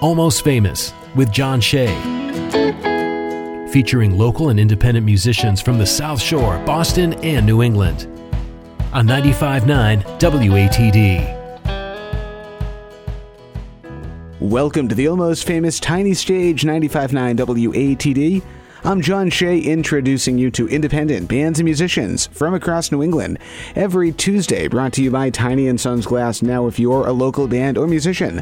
Almost Famous with John Shea. Featuring local and independent musicians from the South Shore, Boston, and New England. On 95.9 WATD. Welcome to the almost famous Tiny Stage 95.9 WATD. I'm John Shea introducing you to independent bands and musicians from across New England every Tuesday, brought to you by Tiny and Sons Glass. Now, if you're a local band or musician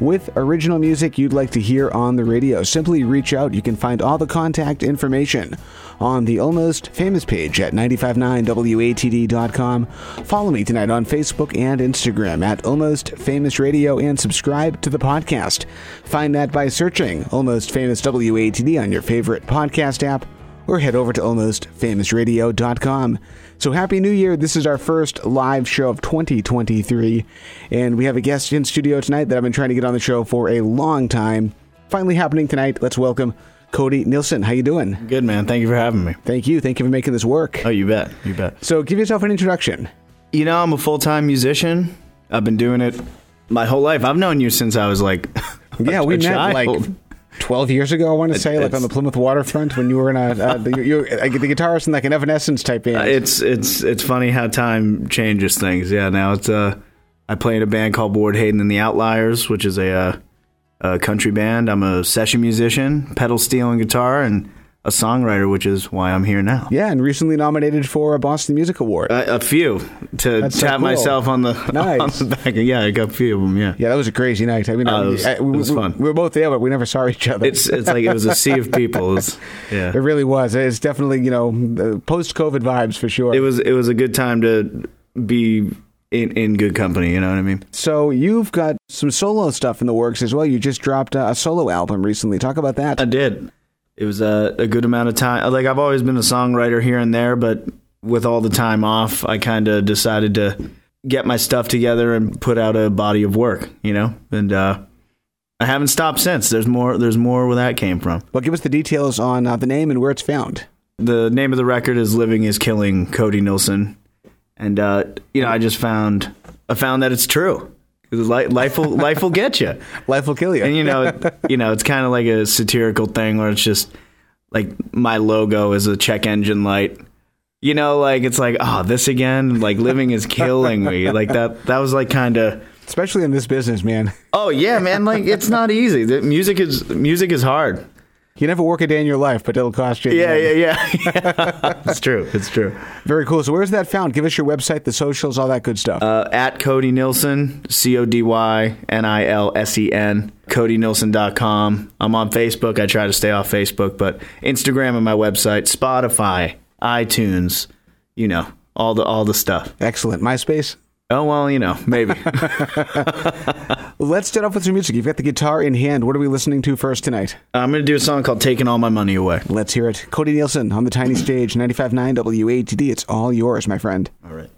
with original music you'd like to hear on the radio, simply reach out. You can find all the contact information on the Almost Famous page at 959watd.com. Follow me tonight on Facebook and Instagram at Almost Famous Radio and subscribe to the podcast. Find that by searching Almost Famous WATD on your favorite podcast app or head over to almostfamousradio.com. So happy new year. This is our first live show of 2023 and we have a guest in studio tonight that I've been trying to get on the show for a long time. Finally happening tonight. Let's welcome Cody Nilsen. How you doing? Good man. Thank you for having me. Thank you. Thank you for making this work. Oh, you bet. You bet. So give yourself an introduction. You know, I'm a full-time musician. I've been doing it my whole life. I've known you since I was like Yeah, we met child. like 12 years ago, I want to say, like on the Plymouth waterfront when you were in a, uh, the, you, uh, the guitarist in like an Evanescence type band. It's it's it's funny how time changes things. Yeah, now it's uh I play in a band called Ward Hayden and the Outliers, which is a uh, a country band. I'm a session musician, pedal steel and guitar, and a songwriter, which is why I'm here now. yeah, and recently nominated for a Boston Music Award. A, a few to That's so tap cool. myself on the Nice. on the back. Yeah, I got a few of them. Yeah. yeah, that was a crazy night. I mean, Oh, it was- I- it was we- fun. we were both there, but we never saw each other. It's it's like it was a sea of people. It was, yeah. it really was. It's definitely, you know, post COVID vibes for sure. it was it was a good time to be in, in good company. You know what I mean? so you've got some solo stuff in the works as well. You just dropped a, a solo album recently. Talk about that. I did. It was a, a good amount of time. Like I've always been a songwriter here and there, but with all the time off, I kind of decided to get my stuff together and put out a body of work. You know, and uh, I haven't stopped since. There's more. There's more where that came from. well, give us the details on uh, the name and where it's found. the name of the record is "Living Is Killing" Cody Nilsen, and uh, you know I just found I found that it's true. Life will life will get you, Life will kill you. and you know it- you know it's kind of like a satirical thing where it's just like my logo is a check engine light. You know, like it's like oh this again. Like living is killing me. Like that. That was like kind of. Especially in this business, man. Oh yeah, man! Like it's not easy. The music is music is hard. You never work a day in your life, but it'll cost you. Yeah, yeah, yeah. yeah. it's true. It's true. Very cool. So where's that found? Give us your website, the socials, all that good stuff. uh, at Cody Nilsen, C O D Y N I L S E N, CodyNilsen.com. I'm on Facebook. I try to stay off Facebook, but Instagram and my website, Spotify, iTunes, you know, all the all the stuff. Excellent. MySpace. Oh well, you know, maybe. Let's start off with some music. You've got the guitar in hand. What are we listening to first tonight? Uh, I'm gonna do a song called "Taking All My Money Away." Let's hear it. Cody Nilsen on the tiny stage, 95.9 WATD. It's all yours, my friend. All right.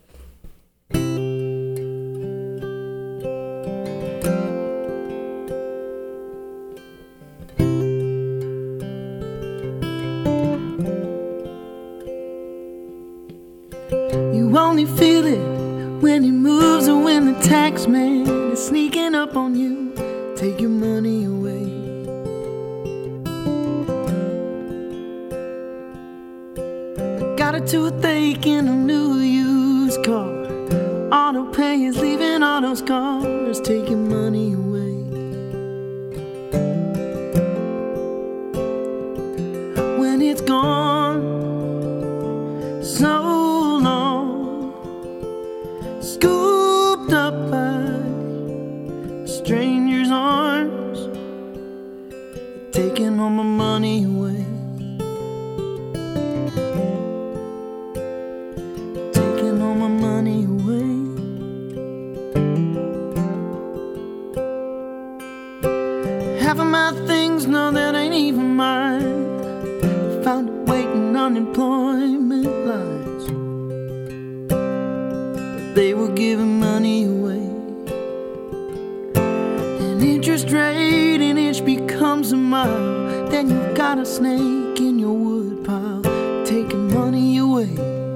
Got a snake in your wood pile, taking money away.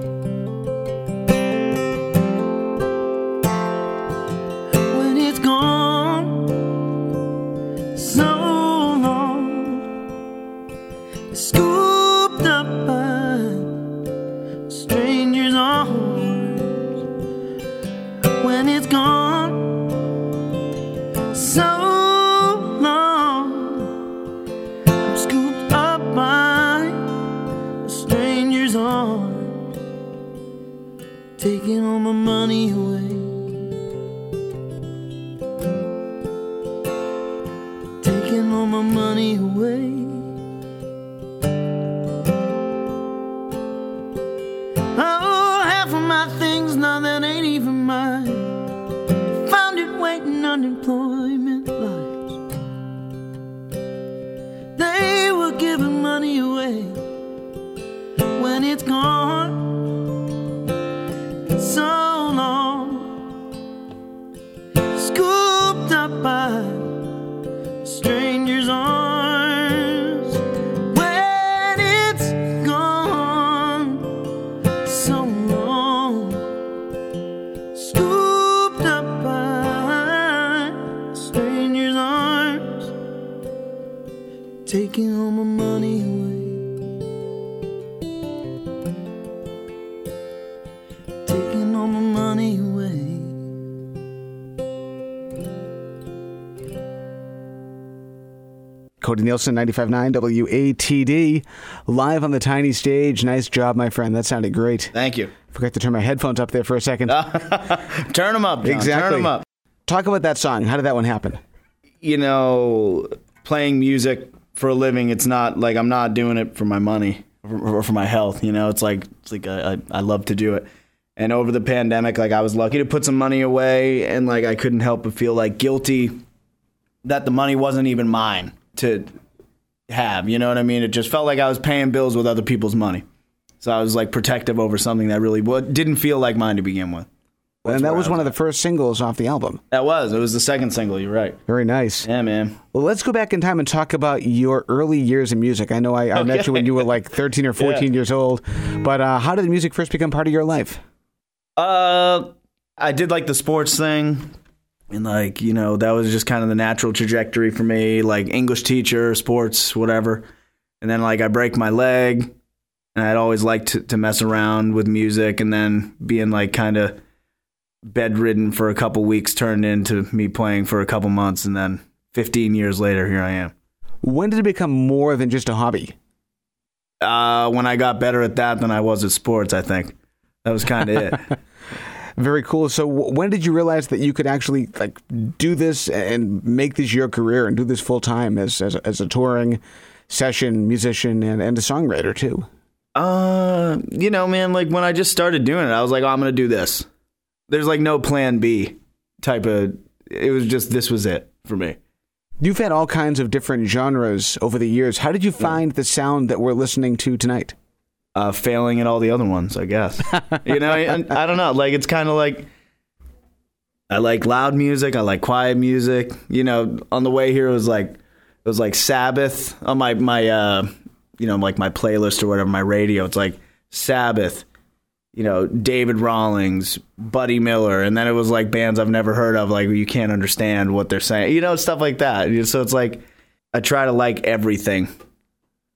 Cody Nilsen, 95.9 WATD, live on the tiny stage. Nice job, my friend. That sounded great. Thank you. Forgot to turn my headphones up there for a second. Turn them up, John. exactly. Turn them up. Talk about that song. How did that one happen? You know, playing music for a living, it's not like I'm not doing it for my money or or for my health. You know, it's like it's like I, I, I love to do it. And over the pandemic, like I was lucky to put some money away, and like I couldn't help but feel like guilty that the money wasn't even mine to have. You know what I mean? It just felt like I was paying bills with other people's money. So I was like protective over something that really didn't feel like mine to begin with. and that where was one was of the first singles off the album. That was. It was the second single. You're right. Very nice. Yeah, man. Well, let's go back in time and talk about your early years in music. I know I, I met you when you were like 13 or 14 years old, but uh, how did music first become part of your life? Uh, I did like the sports thing, and like you know that was just kind of the natural trajectory for me. Like English teacher, sports, whatever. And then like I break my leg, and I'd always liked to, to mess around with music, and then being like kind of bedridden for a couple weeks turned into me playing for a couple months, and then 15 years later, here I am. When did it become more than just a hobby? Uh, when I got better at that than I was at sports, I think that was kind of it. Very cool. So, w- when did you realize that you could actually like do this and make this your career and do this full time as, as as a touring session musician and, and a songwriter too? Uh, you know, man, like when I just started doing it, I was like, oh, I'm gonna do this. There's like no plan B type of. It was just this was it for me. You've had all kinds of different genres over the years. How did you find the sound that we're listening to tonight? Uh, failing at all the other ones, I guess. you know, and I don't know. Like it's kind of like I like loud music. I like quiet music. You know, on the way here it was like it was like Sabbath on my my uh you know like my playlist or whatever my radio. It's like Sabbath, you know David Rawlings, Buddy Miller, and then it was like bands I've never heard of. Like you can't understand what they're saying. You know stuff like that. So it's like I try to like everything.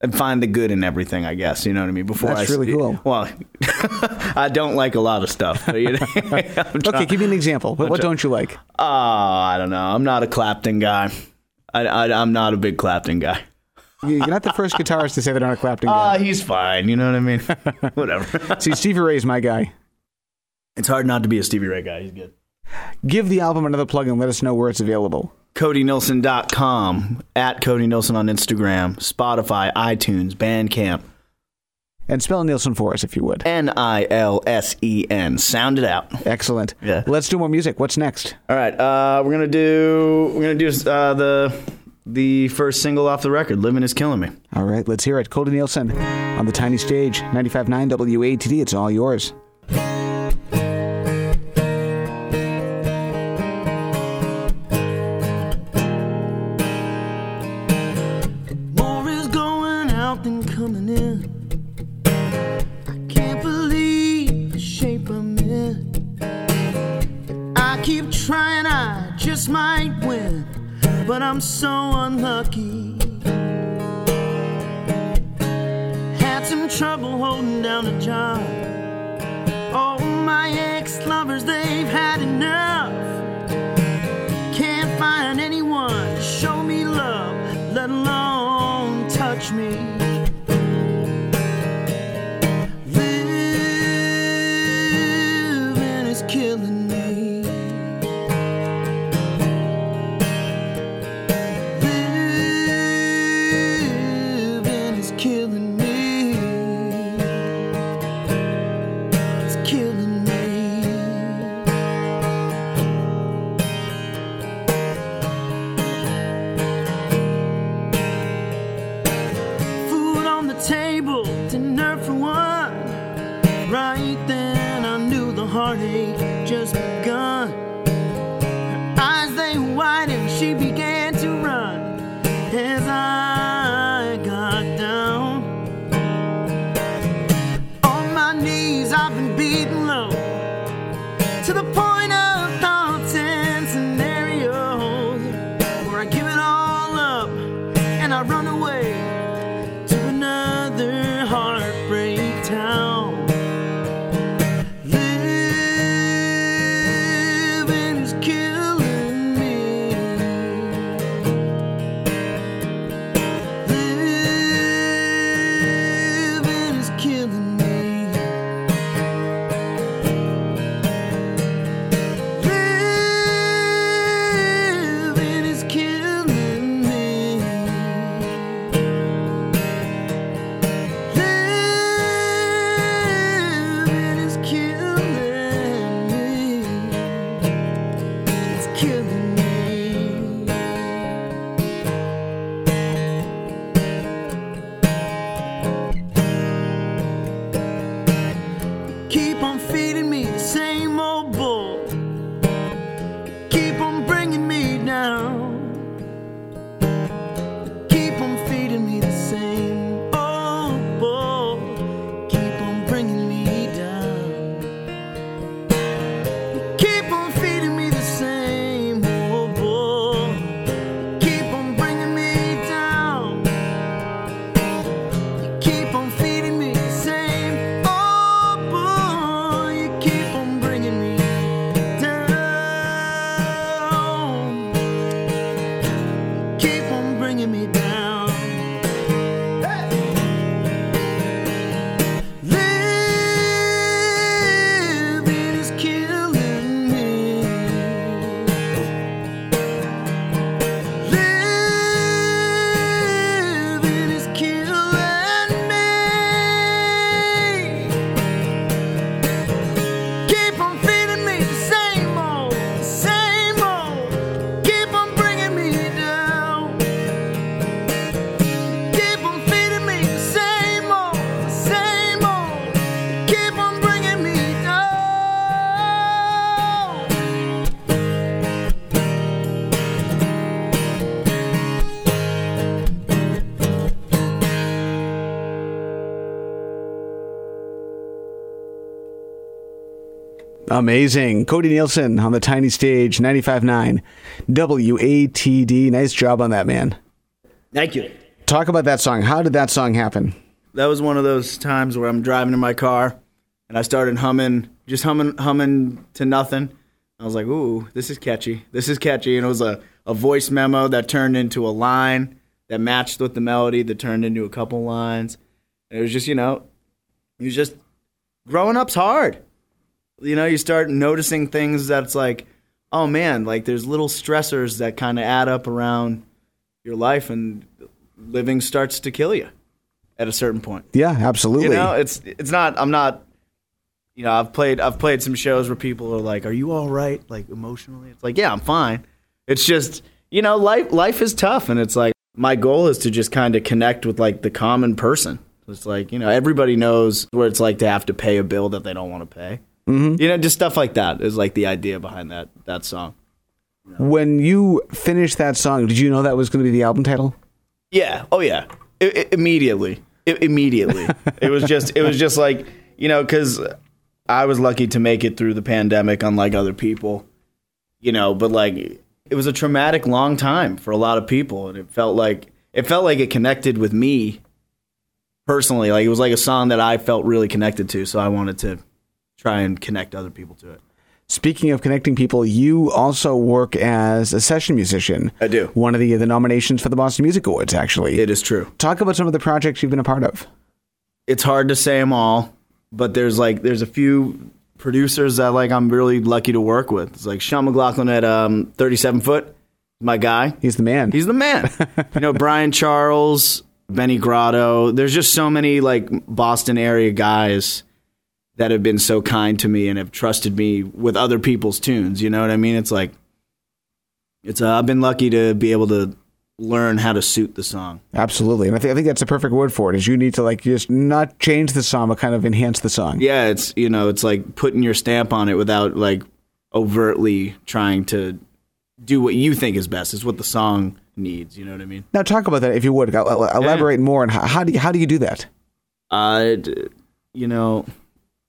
And find the good in everything, I guess. You know what I mean. Before That's I really cool. Well, I don't like a lot of stuff. But, you know, Okay, give me an example. What, what don't you like? Oh, I don't know. I'm not a Clapton guy. I, I, I'm not a big Clapton guy. You- You're not the first guitarist to say they're not a Clapton guy. Ah, he's fine. You know what I mean? Whatever. See, Stevie Ray's my guy. it's hard not to be a Stevie Ray guy. He's good. Give the album another plug and let us know where it's available. CodyNilsen.com, at Cody Nilsen on Instagram, Spotify, iTunes, Bandcamp, And spell Nilsen for us if you would. N I L S E N. Sound it out. Excellent. Yeah. Let's do more music. What's next? All right, uh, we're gonna do we're gonna do uh, the the first single off the record, "Living Is Killing Me." All right, let's hear it. Cody Nilsen on the tiny stage, 95.9 WATD. It's all yours. Just might win, but I'm so unlucky. Had some trouble holding down a job. Amazing. Cody Nilsen on the tiny stage, 95.9 WATD. Nice job on that, man. Thank you. Talk about that song. How did that song happen? That was one of those times where I'm driving in my car and I started humming, just humming, humming to nothing. I was like, "Ooh, this is catchy. This is catchy." And it was a, a voice memo that turned into a line that matched with the melody that turned into a couple lines. And it was just, you know, it was just growing up's hard. You know, you start noticing things that's like, oh man, like there's little stressors that kind of add up around your life, and living starts to kill you at a certain point. Yeah, absolutely. You know, it's it's not. I'm not. You know, I've played I've played some shows where people are like, "Are you all right?" Like emotionally, it's like, "Yeah, I'm fine." It's just you know, life life is tough, and it's like my goal is to just kind of connect with like the common person. It's like you know, everybody knows what it's like to have to pay a bill that they don't want to pay. Mm-hmm. You know, just stuff like that is like the idea behind that that song. when you finished that song, did you know that was going to be the album title? Yeah. Oh yeah. I- I- immediately. I- immediately. it was just. It was just like you know because I was lucky to make it through the pandemic, unlike other people. You know, but like it was a traumatic long time for a lot of people, and it felt like it felt like it connected with me personally. Like it was like a song that I felt really connected to, so I wanted to try and connect other people to it. Speaking of connecting people, you also work as a session musician. I do. One of the the nominations for the Boston Music Awards, actually. It is true. Talk about some of the projects you've been a part of. It's hard to say them all, but there's like there's a few producers that like I'm really lucky to work with. It's like Sean McLaughlin at um, 37 Foot, my guy. He's the man. He's the man. you know, Brian Charles, Benny Grotto. There's just so many like Boston area guys that have been so kind to me and have trusted me with other people's tunes. You know what I mean? It's like it's uh, I've been lucky to be able to learn how to suit the song. Absolutely, and I think I think that's a perfect word for it. Is you need to like just not change the song, but kind of enhance the song. Yeah, it's you know, it's like putting your stamp on it without like overtly trying to do what you think is best. It's what the song needs. You know what I mean? Now talk about that if you would. El- el- Elaborate more on how, how do you, how do you do that? Uh, you know,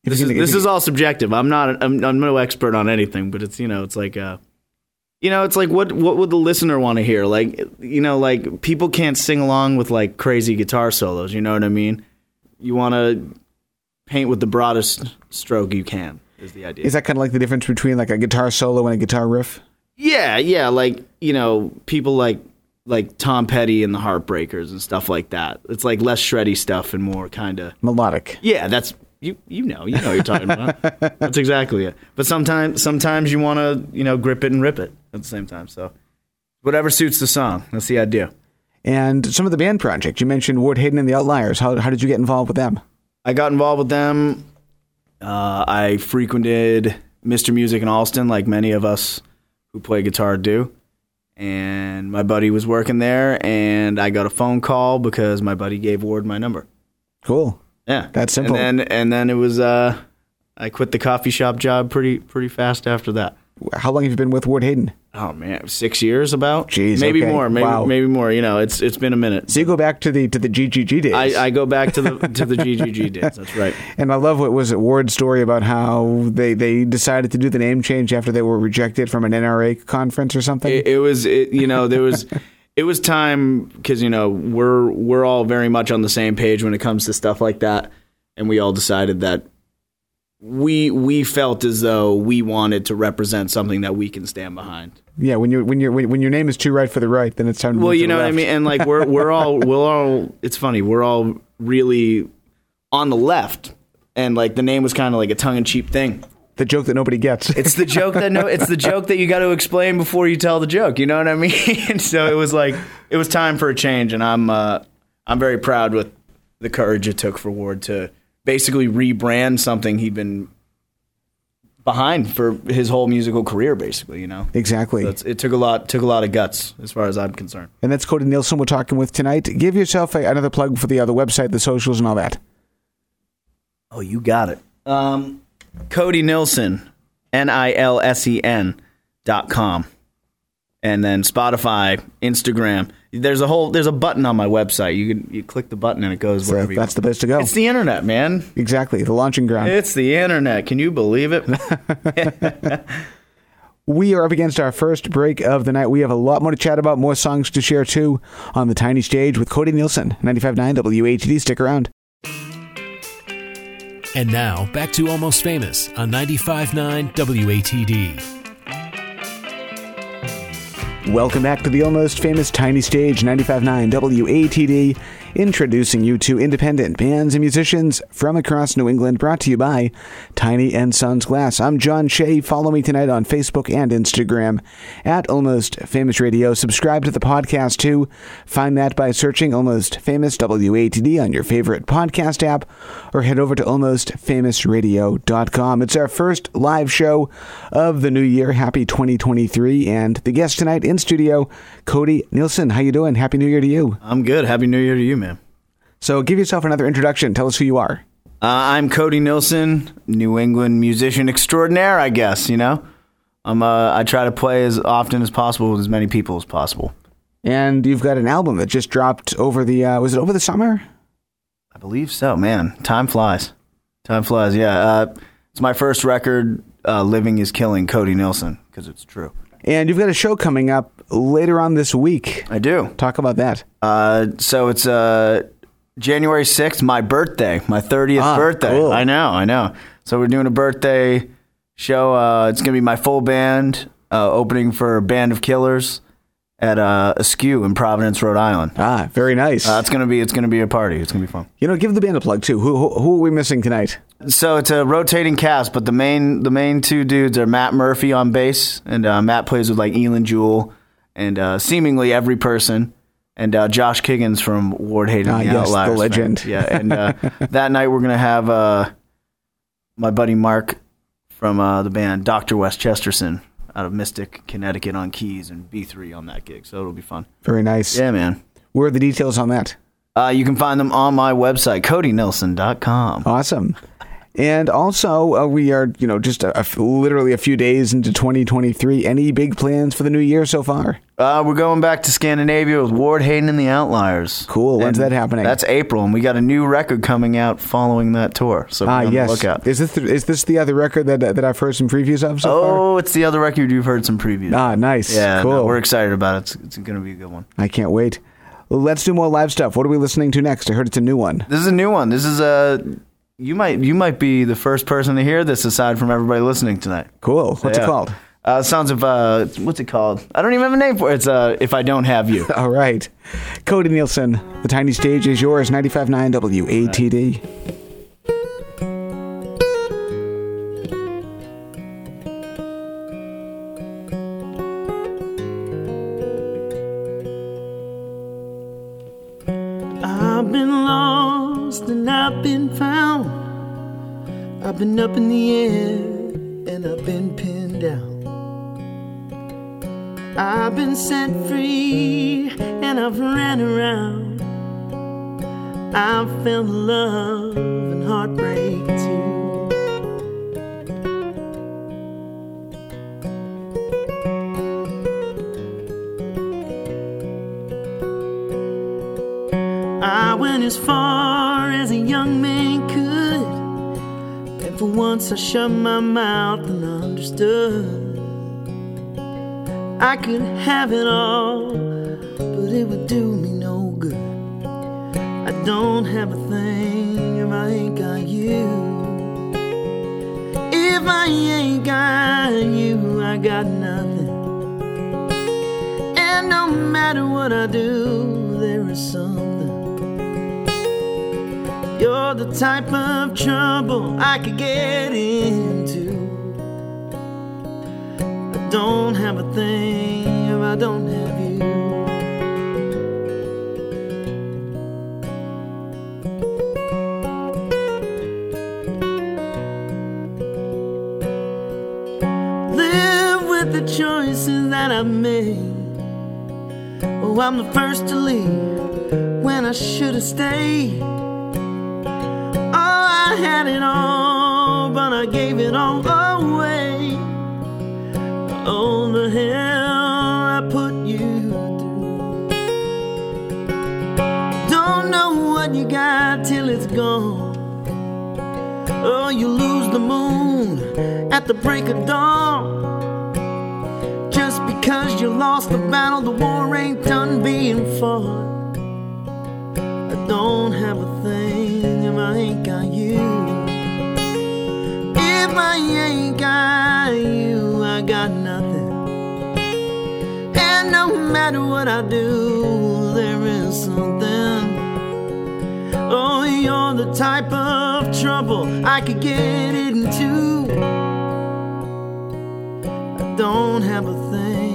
this is this is all subjective. I'm not I'm, I'm no expert on anything, but it's you know it's like uh, you know it's like what what would the listener want to hear? Like you know like people can't sing along with like crazy guitar solos. You know what I mean? You want to paint with the broadest stroke you can. Is the idea? Is that kind of like the difference between like a guitar solo and a guitar riff? Yeah, yeah, like you know, people like like Tom Petty and the Heartbreakers and stuff like that. It's like less shreddy stuff and more kind of Melodic. yeah. That's you you know you know what you're talking about. that's exactly it. But sometimes sometimes you want to you know grip it and rip it at the same time. So whatever suits the song. That's the idea. And some of the band projects. You mentioned Ward Hayden and the Outliers. How, how did you get involved with them? I got involved with them. Uh, I frequented Mr. Music in Allston, like many of us who play guitar do. And my buddy was working there, and I got a phone call because my buddy gave Ward my number. Cool. Yeah, That's simple. And then, and then it was, uh, I quit the coffee shop job pretty, pretty fast after that. How long have you been with Ward Hayden? Oh man, six years about? Jeez, maybe okay. more, maybe Wow. maybe more. You know, it's it's been a minute. So you go back to the to the GGG days. I, I go back to the to the GGG days. That's right. and I love what was it Ward's story about how they, they decided to do the name change after they were rejected from an NRA conference or something. it, it was it, you know there was it was time because you know we're we're all very much on the same page when it comes to stuff like that. And we all decided that we we felt as though we wanted to represent something that we can stand behind. Yeah, when you when you when, when your name is too right for the right, then it's time to well you know what i mean? And like we're we're all we're all it's funny we're all really on the left. And like the name was kind of like a tongue-in-cheek thing The joke that nobody gets. It's the joke that no, it's the joke that you got to explain before you tell the joke. You know what I mean? so it was like it was time for a change, and I'm uh, I'm very proud with the courage it took for Ward to basically rebrand something he'd been behind for his whole musical career. Basically, you know, exactly. That's, it took a lot took a lot of guts as far as I'm concerned. and that's Cody Nilsen we're talking with tonight. Give yourself a, another plug for the other website, the socials, and all that. Oh, you got it. Um, Cody Nilsen, N I L S E N dot com. And then Spotify, Instagram. There's a whole there's a button on my website. You can you click the button and it goes So wherever that's the place to go. It's the internet, man. exactly the launching ground. It's the internet. Can you believe it? We are up against our first break of the night. We have a lot more to chat about, more songs to share too, on the tiny stage with Cody Nilsen, 95.9 WATD. Stick around. And now, back to Almost Famous on 95.9 WATD. Welcome back to the almost famous Tiny Stage 95.9 WATD, introducing you to independent bands and musicians from across New England, brought to you by Tiny and Sons Glass. I'm John Shea. Follow me tonight on Facebook and Instagram at Almost Famous Radio. Subscribe to the podcast too. Find that by searching Almost Famous WATD on your favorite podcast app or head over to almostfamousradio.com. It's our first live show of the new year. Happy 2023 and the guest tonight in studio, Cody Nilsen. How you doing? Happy New Year to you. I'm good. Happy New Year to you, man. So give yourself another introduction. Tell us who you are. Uh, I'm Cody Nilsen, New England musician extraordinaire. I guess you know. I'm. Uh, I try to play as often as possible with as many people as possible. And you've got an album that just dropped over the uh, was it over the summer? I believe so, man. Time flies. Time flies. Yeah. Uh, it's my first record. Uh, Living is killing Cody Nilsen because it's true. And you've got a show coming up later on this week. I do. Talk about that. Uh, so it's uh, January 6th, my birthday, my 30th Ah, birthday. cool. I know, I know. So we're doing a birthday show. Uh, it's gonna be my full band uh, opening for Band of Killers at uh, Askew in Providence, Rhode Island. Ah, very nice. Uh, it's gonna be it's gonna be a party. It's gonna be fun. you know, give the band a plug too. Who, who who are we missing tonight? So it's a rotating cast, but the main the main two dudes are Matt Murphy on bass, and uh, Matt plays with like Eilen Jewell, and uh, seemingly every person, and uh, Josh Kiggins from Ward Hayden, Ah, the yes, the legend. Yeah, and uh, that night we're gonna have uh, my buddy Mark from uh, the band Doctor West Chesterson out of Mystic, Connecticut on keys, and B three on that gig. So it'll be fun. Very nice. Yeah, man. Where are the details on that? Uh, you can find them on my website, CodyNilsen.com. Awesome. And also, uh, we are, you know, just a, a f- literally a few days into 2023. Any big plans for the new year so far? Uh, we're going back to Scandinavia with Ward Hayden and the Outliers. Cool. When's And that happening? That's April, and we got a new record coming out following that tour. So Ah, yes. lookout. Is this the, is this the other record that that I've heard some previews of so far? Oh, it's the other record you've heard some previews. Ah, nice. yeah, cool. no, we're excited about it. It's, it's going to be a good one. I can't wait. Let's do more live stuff. What are we listening to next? I heard it's a new one. This is a new one. This is a you might you might be the first person to hear this aside from everybody listening tonight. Cool. What's it called? Uh, Sounds of uh, what's it called? I don't even have a name for it. It's uh, if I don't have you. All right. Cody Nilsen, the tiny stage is yours. 95.9 WATD. Up in the air and I've been pinned down. I've been set free and I've ran around. I've felt love and heartbreak too. I went as far for once I shut my mouth and understood. I could have it all, but it would do me no good. I don't have a thing if I ain't got you. If I ain't got you, I got nothing. And no matter what I do, there is something. You're the type of trouble I could get into. I don't have a thing if I don't have you. Live with the choices that I've made. Oh, I'm the first to leave when I should have stayed. I had it all, but I gave it all away. Oh, the hell I put you through. Don't know what you got till it's gone. Oh, you lose the moon at the break of dawn. Just because you lost the battle, the war ain't done being fought. I don't have a I ain't got you, I got nothing. And no matter what I do, there is something. Oh, you're the type of trouble I could get into. I don't have a thing,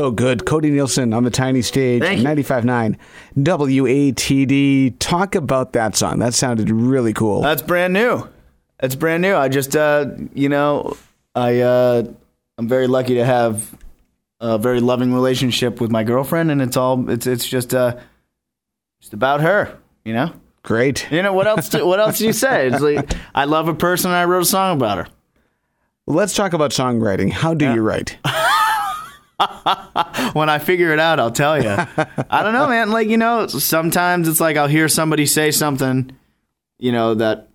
So good. Cody Nilsen on the tiny stage, Thank you. 95.9 WATD. Talk about that song. That sounded really cool. That's brand new. It's brand new. I just, uh, you know, I, uh, I'm very lucky to have a very loving relationship with my girlfriend, and it's all, it's, it's just, uh, just about her. You know. Great. You know what else? Do, what else do you say? It's like I love a person, and I wrote a song about her. Let's talk about songwriting. How do you write? when I figure it out, I'll tell you. I don't know, man. Like, you know, sometimes it's like I'll hear somebody say something, you know, that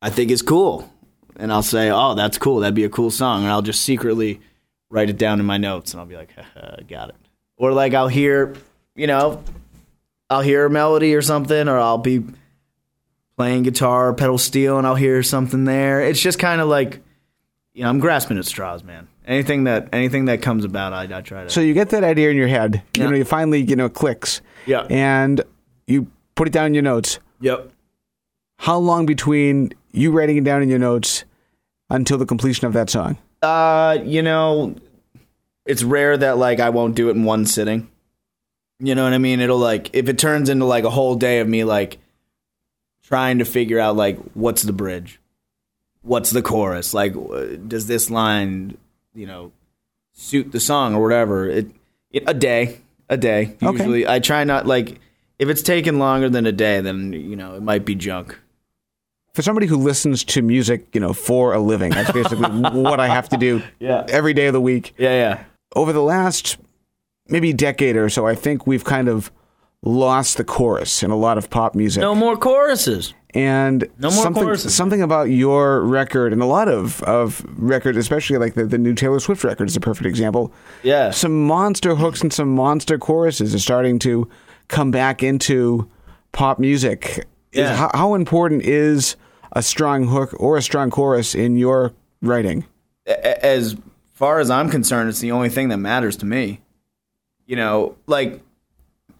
I think is cool. And I'll say, oh, that's cool. That'd be a cool song. And I'll just secretly write it down in my notes and I'll be like, got it. Or like I'll hear, you know, I'll hear a melody or something, or I'll be playing guitar pedal steel and I'll hear something there. It's just kind of like, you know, I'm grasping at straws, man. Anything that anything that comes about, I, I try to. So you get that idea in your head. You Yeah. know, you finally, you know, it clicks. Yeah. And you put it down in your notes. yep. How long between you writing it down in your notes until the completion of that song? Uh, you know, it's rare that like I won't do it in one sitting. You know what I mean? It'll like if it turns into like a whole day of me like trying to figure out like what's the bridge, what's the chorus, like does this line, you know, suit the song or whatever. It, it a day, a day. Okay. Usually, I try not like if it's taking longer than a day, then you know it might be junk. For somebody who listens to music, you know, for a living, that's basically what I have to do Yeah. every day of the week. Yeah, yeah. Over the last maybe decade or so, I think we've kind of lost the chorus in a lot of pop music. No more choruses. And No something, something about your record and a lot of, of records, especially like the, the new Taylor Swift record is a perfect example. Yeah. Some monster hooks and some monster choruses are starting to come back into pop music. Is- Yeah. how, how important is a strong hook or a strong chorus in your writing? as far as I'm concerned, it's the only thing that matters to me. You know, like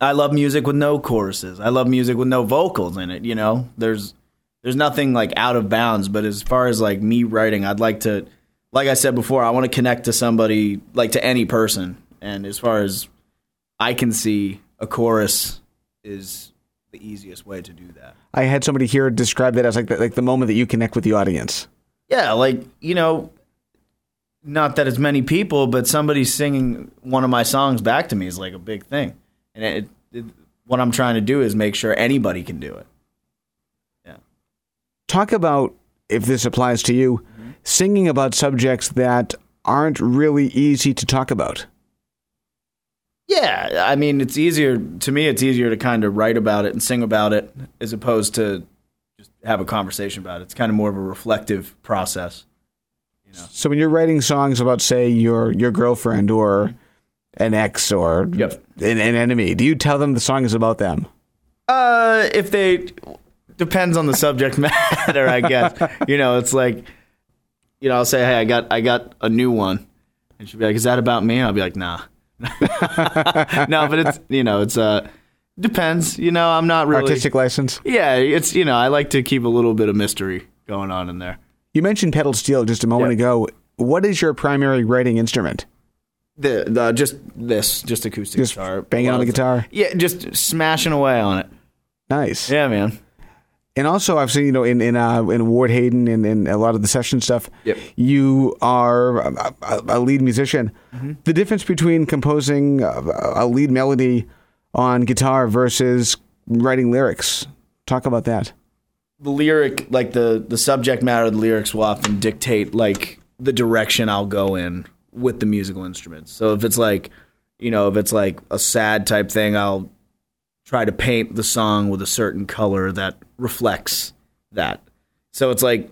I love music with no choruses. I love music with no vocals in it. You know, there's there's nothing like out of bounds. But as far as like me writing, I'd like to, like I said before, I want to connect to somebody, like to any person. And as far as I can see, a chorus is the easiest way to do that. I had somebody here describe that as like the, like the moment that you connect with the audience. Yeah, like you know, not that it's many people, but somebody singing one of my songs back to me is like a big thing, and it, it, what I'm trying to do is make sure anybody can do it. Yeah, Talk about if this applies to you, singing about subjects that aren't really easy to talk about. yeah. I mean, it's easier to me. It's easier to kind of write about it and sing about it as opposed to just have a conversation about it. It's kind of more of a reflective process. So when you're writing songs about, say, your your girlfriend or an ex or Yep. an, an enemy, do you tell them the song is about them? Uh, if they depends on the subject matter, I guess. you know, it's like, you know, I'll say, hey, I got, I got a new one, and she'll be like, is that about me? And I'll be like, nah, no, but it's, you know, it's uh, depends. You know, I'm not really. Artistic license. Yeah, it's you know, I like to keep a little bit of mystery going on in there. You mentioned pedal steel just a moment Yeah. ago. What is your primary writing instrument? The, the just this, just acoustic Just guitar, banging on the of- guitar. Yeah, just smashing away on it. Nice. Yeah, man. And also, I've seen you know in in uh, in Ward Hayden and in a lot of the session stuff. Yep. You are a, a- a lead musician. Mm-hmm. The difference between composing a, a lead melody on guitar versus writing lyrics. Talk about that. the lyric like the the subject matter of the lyrics will often dictate like the direction I'll go in with the musical instruments. So if it's like, you know, if it's like a sad type thing, I'll try to paint the song with a certain color that reflects that. So it's like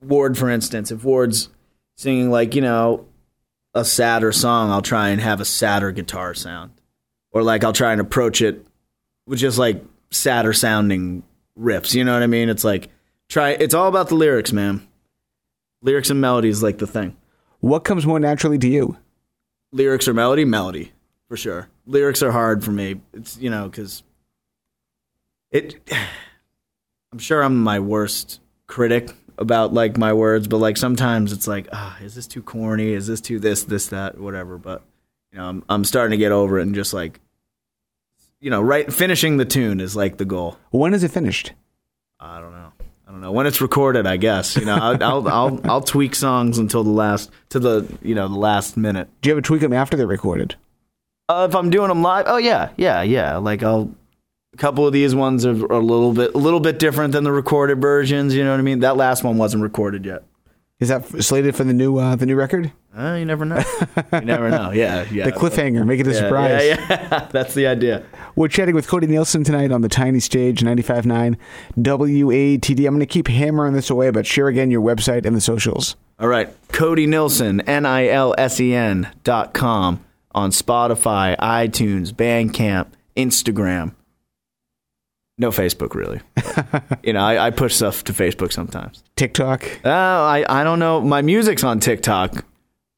Ward for instance, if Ward's singing like, you know, a sadder song, I'll try and have a sadder guitar sound. Or like I'll try and approach it with just like sadder sounding riffs. You know what I mean? It's like try. It's all about the lyrics, man. Lyrics and melodies like the thing. What comes more naturally to you? Lyrics or melody, melody for sure. Lyrics are hard for me. It's you know because it. I'm sure I'm my worst critic about like my words, but like sometimes it's like, ah, is this too corny? Is this too this, this, that, whatever? But you know, I'm I'm starting to get over it and just like, you know, right finishing the tune is like the goal. When is it finished? I don't know. I don't know when it's recorded. I guess you know I'll I'll I'll, I'll tweak songs until the last to the you know the last minute. Do you ever tweak them after they're recorded? Uh, if I'm doing them live, oh yeah, yeah, yeah. Like I'll a couple of these ones are, are a little bit a little bit different than the recorded versions. You know what I mean? That last one wasn't recorded yet. Is that slated for the new uh, the new record? Uh, you never know. you never know. Yeah, yeah. The cliffhanger, make it a Yeah, surprise. Yeah, yeah. That's the idea. We're chatting with Cody Nilsen tonight on the tiny stage, 95.9 WATD. I'm going to keep hammering this away, but share again your website and the socials. All right. Cody Nilsen, N I L S E N dot com on Spotify, iTunes, Bandcamp, Instagram. No Facebook, really. you know, I, I push stuff to Facebook sometimes. TikTok. Uh, I, I don't know. My music's on TikTok,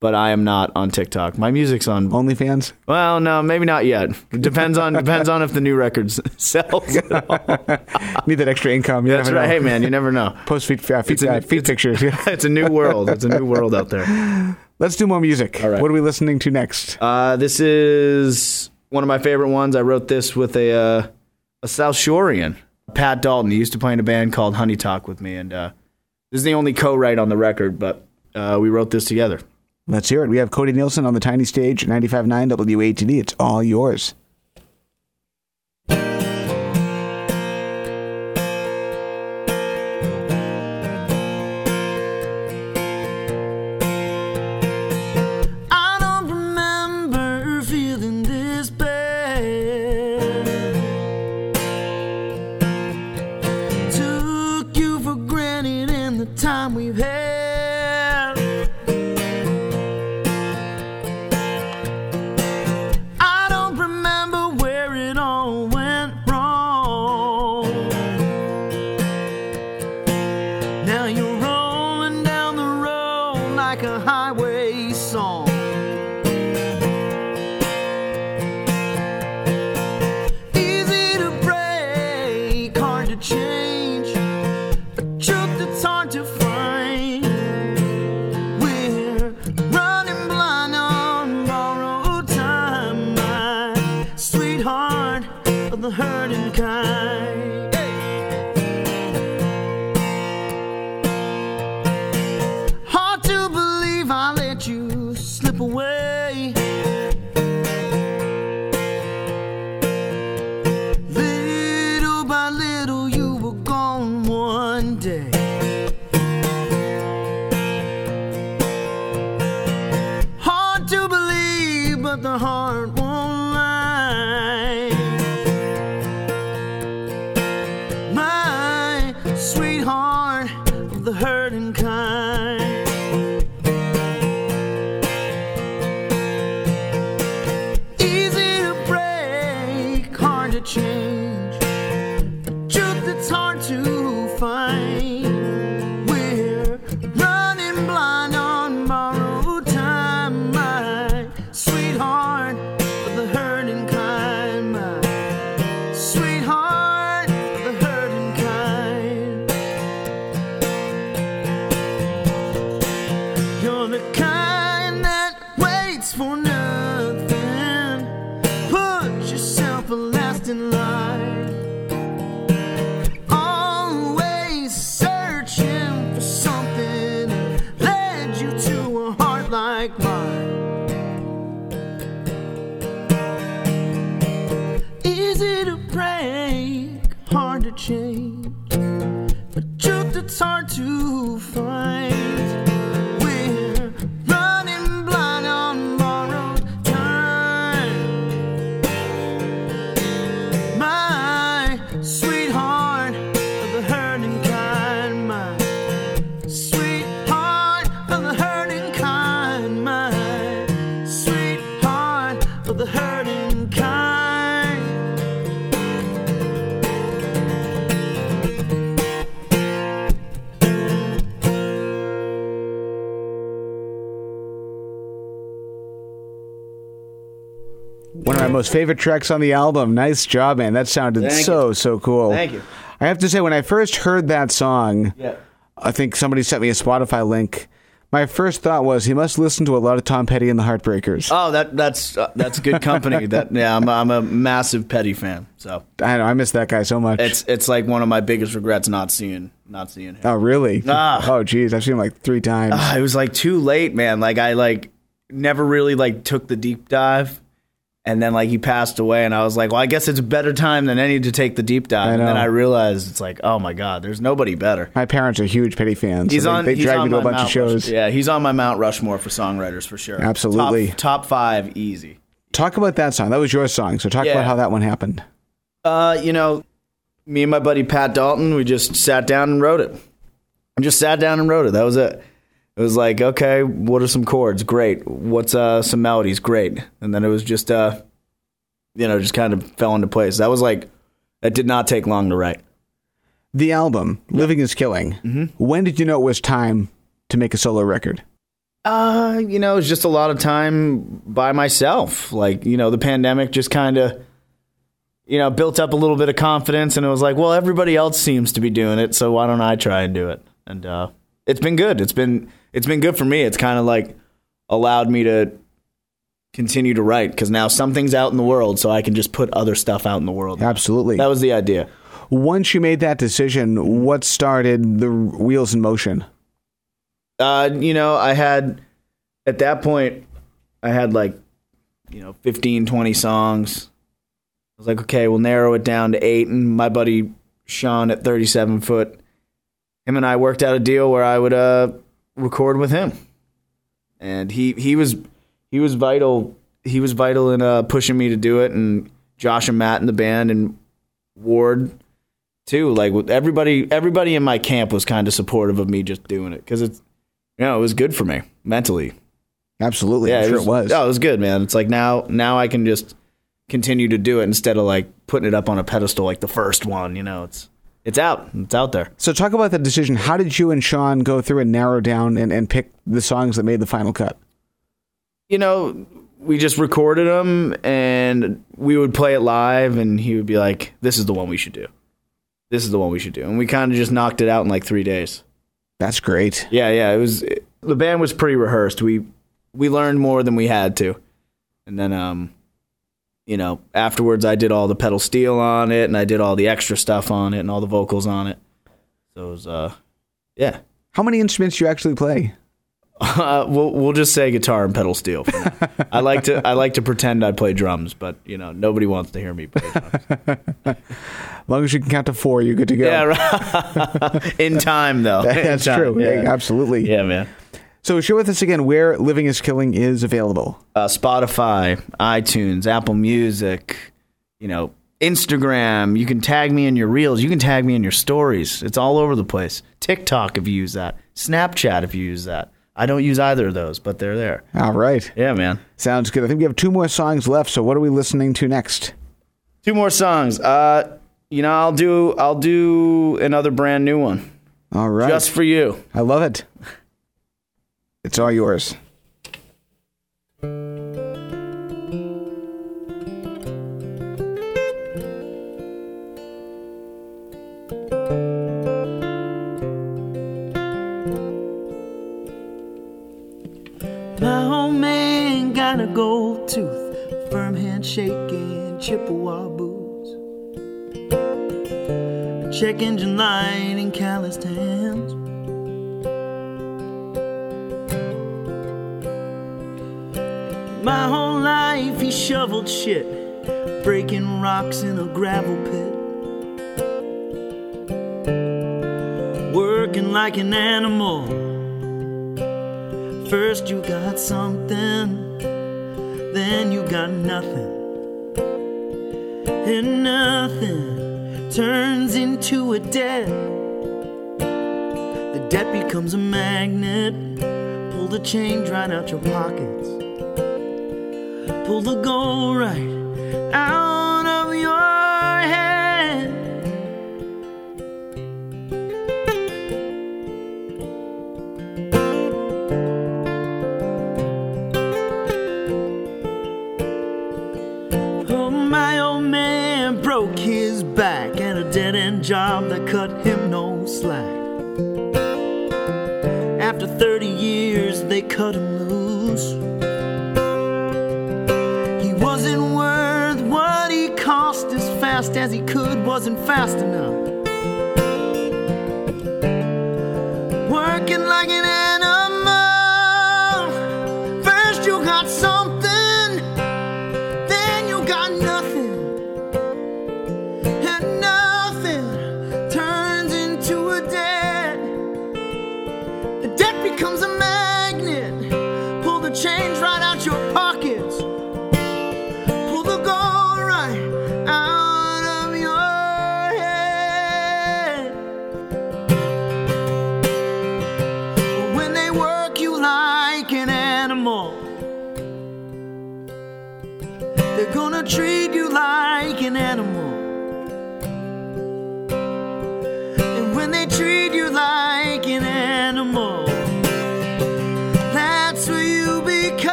but I am not on TikTok. My music's on. OnlyFans. Well, no, maybe not yet. Depends on depends on if the new record sells. at. Need that extra income. You That's right. know. Hey, man, you never know. Post feed, uh, feed, uh, feed pictures. It's a new world. It's a new world out there. Let's do more music. All right. What are we listening to next? Uh, this is one of my favorite ones. I wrote this with a uh, a South Shorean, Pat Dalton. He used to play in a band called Honey Talk with me, and uh, this is the only co-write on the record, but uh, we wrote this together. Let's hear it. We have Cody Nilsen on the tiny stage, 95.9 WATD. It's all yours. Most favorite tracks on the album. Nice job, man. That sounded Thank so, so cool. Thank you. I have to say, when I first heard that song, Yeah. I think somebody sent me a Spotify link. My first thought was he must listen to a lot of Tom Petty and the Heartbreakers. Oh, that that's uh, that's good company. that yeah, I'm I'm a massive Petty fan. So I know I miss that guy so much. it's it's like one of my biggest regrets not seeing not seeing him. oh really? Ah. Oh geez, I've seen him like three times. Ah, it was like too late, man. Like I like never really like took the deep dive. And then like he passed away and I was like, well, I guess it's a better time than any to take the deep dive. And then. I realized it's like, oh my god, there's nobody better. My parents are huge Petty fans. He's they, on. They he's drag me to a bunch of shows. Rush- yeah, he's on my Mount Rushmore for songwriters for sure. Absolutely. Top, top five, easy. Talk about that song. That was your song. So talk Yeah. about how that one happened. Uh, you know, me and my buddy Pat Dalton, we just sat down and wrote it. i just sat down and wrote it. That was it. It was like, okay, what are some chords? Great. What's uh some melodies? Great. And then it was just uh you know, just kind of fell into place. That was like it did not take long to write. The album, Living is Killing. Mm-hmm. When did you know it was time to make a solo record? Uh, you know, it was just a lot of time by myself. Like, you know, the pandemic just kind of, you know, built up a little bit of confidence, and it was like, well, everybody else seems to be doing it, so why don't I try and do it? And uh, it's been good. It's been it's been good for me. It's kind of like allowed me to continue to write because now something's out in the world, so I can just put other stuff out in the world. Absolutely. That was the idea. Once you made that decision, what started the wheels in motion? Uh, you know, I had at that point, I had like, you know, 15, 20 songs. I was like, okay, we'll narrow it down to eight. And my buddy Sean at 37 foot, him and I worked out a deal where I would uh, record with him. And he, he was he was vital. He was vital in uh, pushing me to do it, and Josh and Matt in the band, and Ward too. Like everybody, everybody in my camp was kind of supportive of me just doing it because it's, you know, it was good for me mentally. Absolutely. Yeah, I'm sure it was. Oh, it was good, man. It's like now, now I can just continue to do it instead of like putting it up on a pedestal like the first one. You know, it's it's out, it's out there. So talk about that decision. How did you and Sean go through and narrow down and, and pick the songs that made the final cut? you know, we just recorded them and we would play it live, and he would be like, "This is the one we should do. This is the one we should do." And we kind of just knocked it out in like three days. That's great. Yeah, yeah. It was the band was pretty rehearsed. We we learned more than we had to, and then um, you know, afterwards I did all the pedal steel on it, and I did all the extra stuff on it, and all the vocals on it. So it was uh, yeah. How many instruments do you actually play? Uh, we'll we'll just say guitar and pedal steel. For. I like to I like to pretend I play drums, but you know nobody wants to hear me play drums. As long as you can count to four, you're good to go. Yeah, right. in time though. That's time, true. Yeah. Yeah, absolutely. yeah, man. So share with us again where Living is Killing is available. uh, Spotify, iTunes, Apple Music, you know, Instagram. You can tag me in your reels. You can tag me in your stories. It's all over the place. TikTok, if you use that. Snapchat, if you use that. I don't use either of those, but they're there. All right. Yeah, man. Sounds good. I think we have two more songs left. So what are we listening to next? Two more songs. Uh, you know, I'll do I'll do another brand new one All right. just for you. I love it. It's all yours. My old man got a gold tooth, firm handshake and Chippewa boots. A check engine light and calloused hands. My whole life he shoveled shit, breaking rocks in a gravel pit. Working like an animal. First you got something, then you got nothing. And nothing turns into a debt. The debt becomes a magnet. Pull the change right out your pockets. Pull the gold right wasn't worth what he cost as fast as he could, wasn't fast enough. Working like an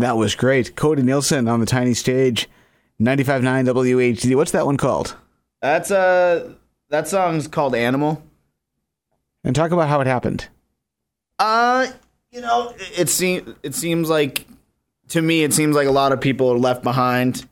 That was great. Cody Nilsen on the tiny stage, 95.9 WATD. What's that one called? That's uh that song's called Animal. And talk about how it happened. Uh, you know, it, it seems it seems like to me it seems like a lot of people are left behind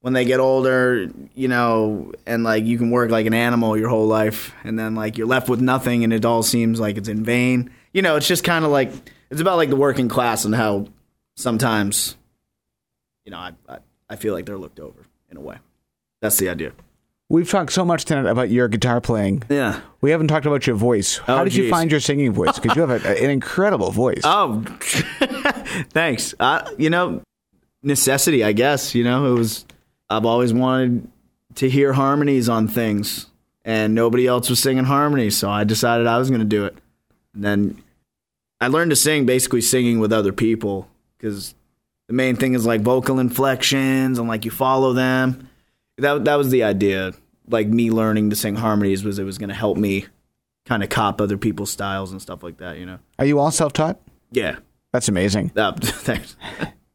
when they get older, you know, and like you can work like an animal your whole life and then like you're left with nothing and it all seems like it's in vain. You know, it's just kind of like it's about like the working class and how sometimes you know, I, I I feel like they're looked over in a way. That's the idea. We've talked so much tonight about your guitar playing. Yeah. We haven't talked about your voice. How Oh, did you find your singing voice? Because you have a, an incredible voice. Oh, thanks. Uh, you know, necessity, I guess. You know, it was. I've always wanted to hear harmonies on things, and nobody else was singing harmonies, so I decided I was going to do it. And then I learned to sing basically singing with other people because the main thing is like vocal inflections and like you follow them. That that was the idea. Like me learning to sing harmonies was it was going to help me kind of cop other people's styles and stuff like that. You know. Are you all self taught? Yeah. That's amazing. Uh, thanks.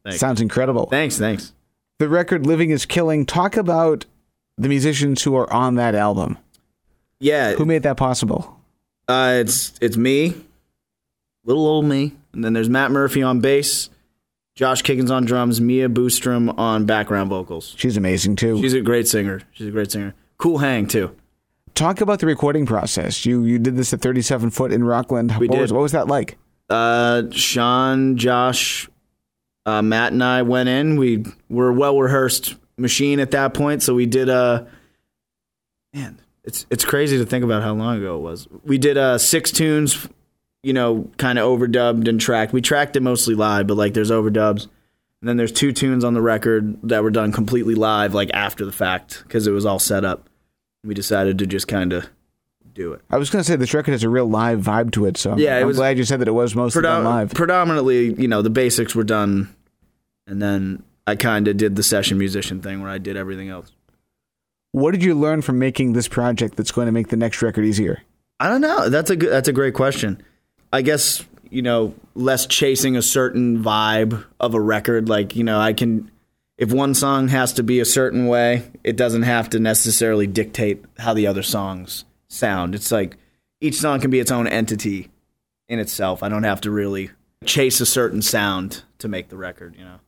thanks. Sounds incredible. thanks. Thanks. The record Living is Killing. Talk about the musicians who are on that album. Yeah. Who made that possible? Uh, it's it's me, little old me, and then there's Matt Murphy on bass, Josh Kiggins on drums, Mia Boostrom on background vocals. She's amazing too. She's a great singer. She's a great singer. Cool hang too. Talk about the recording process. You you did this at 37 foot in Rockland. We what did. Was, what was that like? Uh, Sean, Josh, uh, Matt, and I went in. We were a well rehearsed machine at that point, so we did uh man, it's it's crazy to think about how long ago it was. We did uh six tunes, you know, kind of overdubbed and tracked. We tracked it mostly live, but like there's overdubs. And then there's two tunes on the record that were done completely live, like after the fact, because it was all set up. We decided to just kind of do it. I was going to say this record has a real live vibe to it. So Yeah, I'm was- glad you said that it was mostly Predom- live. Predominantly, you know, the basics were done, and then I kind of did the session musician thing where I did everything else. What did you learn from making this project that's going to make the next record easier? I don't know. That's a good, that's a great question. I guess you know, less chasing a certain vibe of a record. Like you know, I can if one song has to be a certain way, it doesn't have to necessarily dictate how the other songs sound. It's like each song can be its own entity in itself. I don't have to really chase a certain sound to make the record, you know.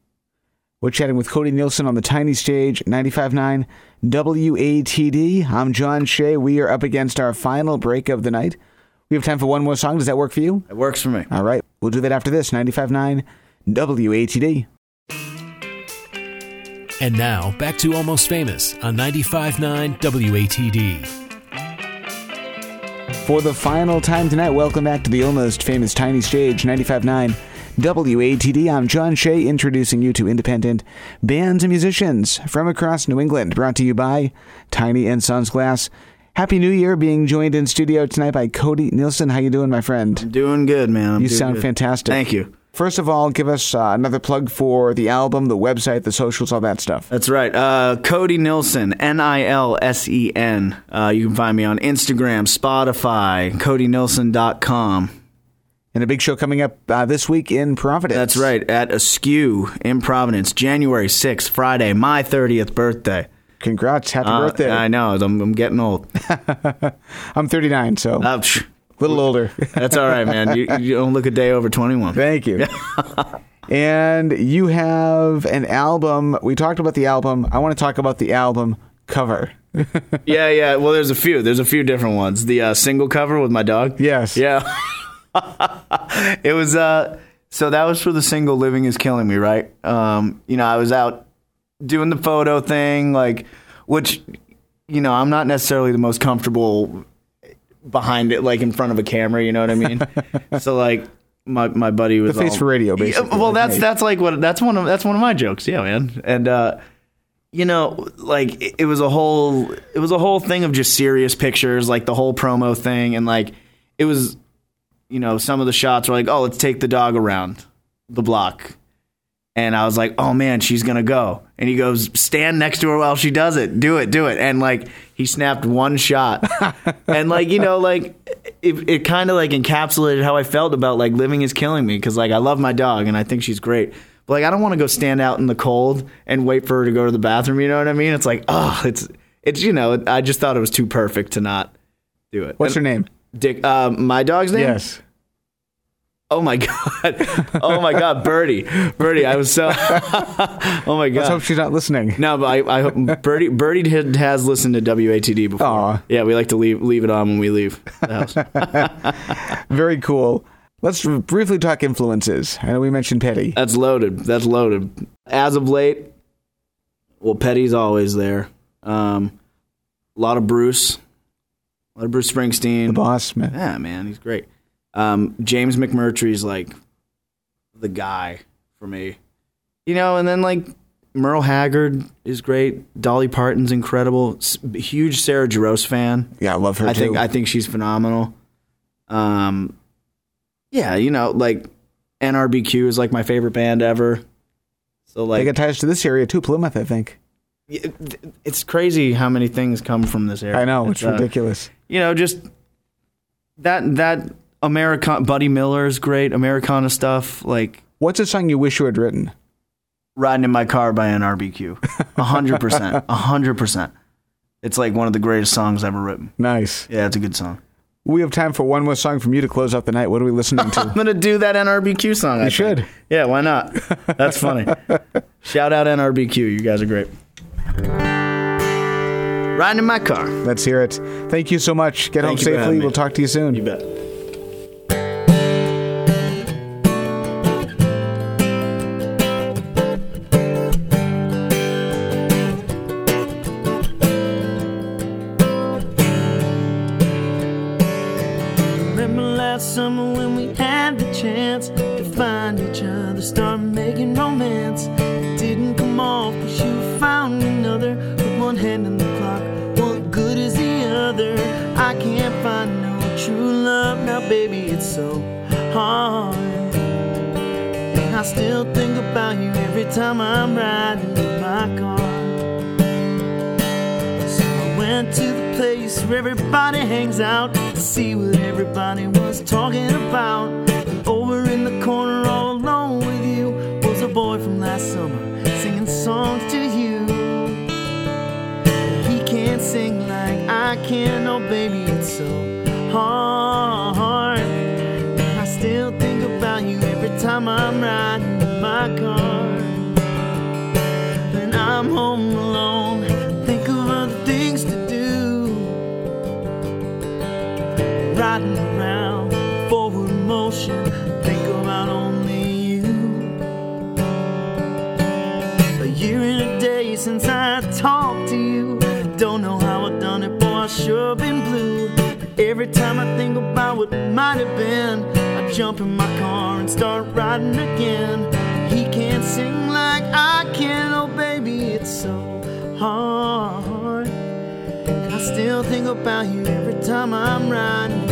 We're chatting with Cody Nilsen on the tiny stage, 95.9 WATD. I'm John Shea. We are up against our final break of the night. We have time for one more song. Does that work for you? It works for me. All right. We'll do that after this, 95.9 WATD. And now, back to Almost Famous on 95.9 WATD. For the final time tonight, welcome back to the almost famous tiny stage, 95.9 WATD. I'm John Shea, introducing you to independent bands and musicians from across New England, brought to you by Tiny and Sons Glass. Happy New Year, being joined in studio tonight by Cody Nilsen. How you doing, my friend? I'm doing good, man. I'm You sound good. fantastic. Thank you. First of all, give us uh, another plug for the album, the website, the socials, all that stuff. That's right. Uh, Cody Nilsen, N I L S E N. Uh, you can find me on Instagram, Spotify, CodyNilsen.com. And a big show coming up uh, this week in Providence. That's right, at Askew in Providence, January 6th, Friday, my 30th birthday. Congrats. Happy Uh, birthday. I know, I'm, I'm getting old. I'm 39, so a Uh, psh, little older. that's all right, man. You, you don't look a day over 21. Thank you. and you have an album. We talked about the album. I want to talk about the album cover. Yeah, yeah. Well, there's a few. There's a few different ones. The uh, single cover with my dog. Yes. Yeah. it was uh so that was for the single Living is Killing Me, right? Um, you know, I was out doing the photo thing, like which you know, I'm not necessarily the most comfortable behind it, like in front of a camera, you know what I mean? so like my my buddy was The face all- for radio, Yeah, well, that's that's like what that's one of that's one of my jokes, yeah, man. And uh you know, like it, it was a whole it was a whole thing of just serious pictures, like the whole promo thing, and like it was, you know, some of the shots were like, oh, let's take the dog around the block, and I was like, oh man, she's gonna go, and he goes, stand next to her while she does it, do it, do it, and like he snapped one shot, and like you know, like it, it kind of like encapsulated how I felt about like living is killing me because like I love my dog and I think she's great. But like I don't want to go stand out in the cold and wait for her to go to the bathroom. You know what I mean? It's like oh, it's it's you know I just thought it was too perfect to not do it. What's her And name? Dick? Uh, my dog's name? Yes. Oh my god! Oh my god, Birdie, Birdie! I was so. oh my god! Let's hope she's not listening. No, but I, I hope Birdie Birdie has listened to WATD before. Aw. Yeah, we like to leave leave it on when we leave the house. Very cool. Let's briefly talk influences. I know we mentioned Petty. That's loaded. That's loaded. As of late, well, Petty's always there. Um, a lot of Bruce, a lot of Bruce Springsteen. The boss, man. Yeah, man, he's great. Um, James McMurtry's like the guy for me, you know. And then like Merle Haggard is great. Dolly Parton's incredible. S- huge Sarah Jarosz fan. Yeah, I love her I too. think I think she's phenomenal. Um, yeah, you know, like NRBQ is like my favorite band ever. So they like, got ties to this area too, Plymouth, I think. it's crazy how many things come from this area. I know, it's uh, ridiculous. You know, just that that American Buddy Miller is great. Americana stuff like What's a song you wish you had written? riding in my car by NRBQ. A hundred percent, a hundred percent. It's like one of the greatest songs ever written. Nice. Yeah, it's a good song. We have time for one more song from you to close out the night. What are we listening to? I'm gonna do that NRBQ song. I You think. should. Yeah, why not? That's funny. Shout out NRBQ. You guys are great. Riding in my car. Let's hear it. Thank you so much. Get home Thank having safely. We'll talk to you soon. You bet. Baby. It's so hard. And I still think about you every time I'm riding in my car. So I went to the place where everybody hangs out to see what everybody was talking about. And over in the corner, all alone with you, was a boy from last summer singing songs to you. He can't sing like I can, oh baby, it's so hard. Time I'm riding in my car. And I'm home alone, think of other things to do. Riding around, forward motion, think about only you. A year and a day since I talked to you. Don't know how I've done it, boy, I sure been blue. Every time I think about what might have been, I jump in my car and start riding again. He can't sing like I can, oh baby, it's so hard. I still think about you every time I'm riding